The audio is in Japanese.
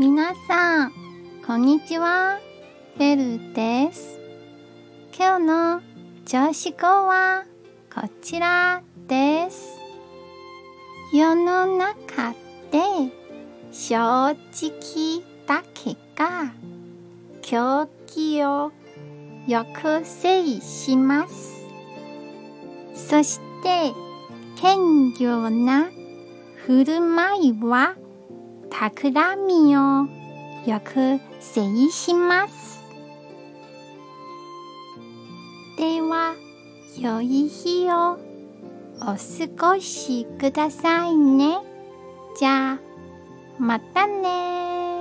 皆さん、こんにちは。ベルです。今日の調子語はこちらです。世の中で正直だけが狂気を抑制します。そして謙虚な振る舞いは企みをよくせいします。では、良い日をお過ごしくださいね。じゃあ、またね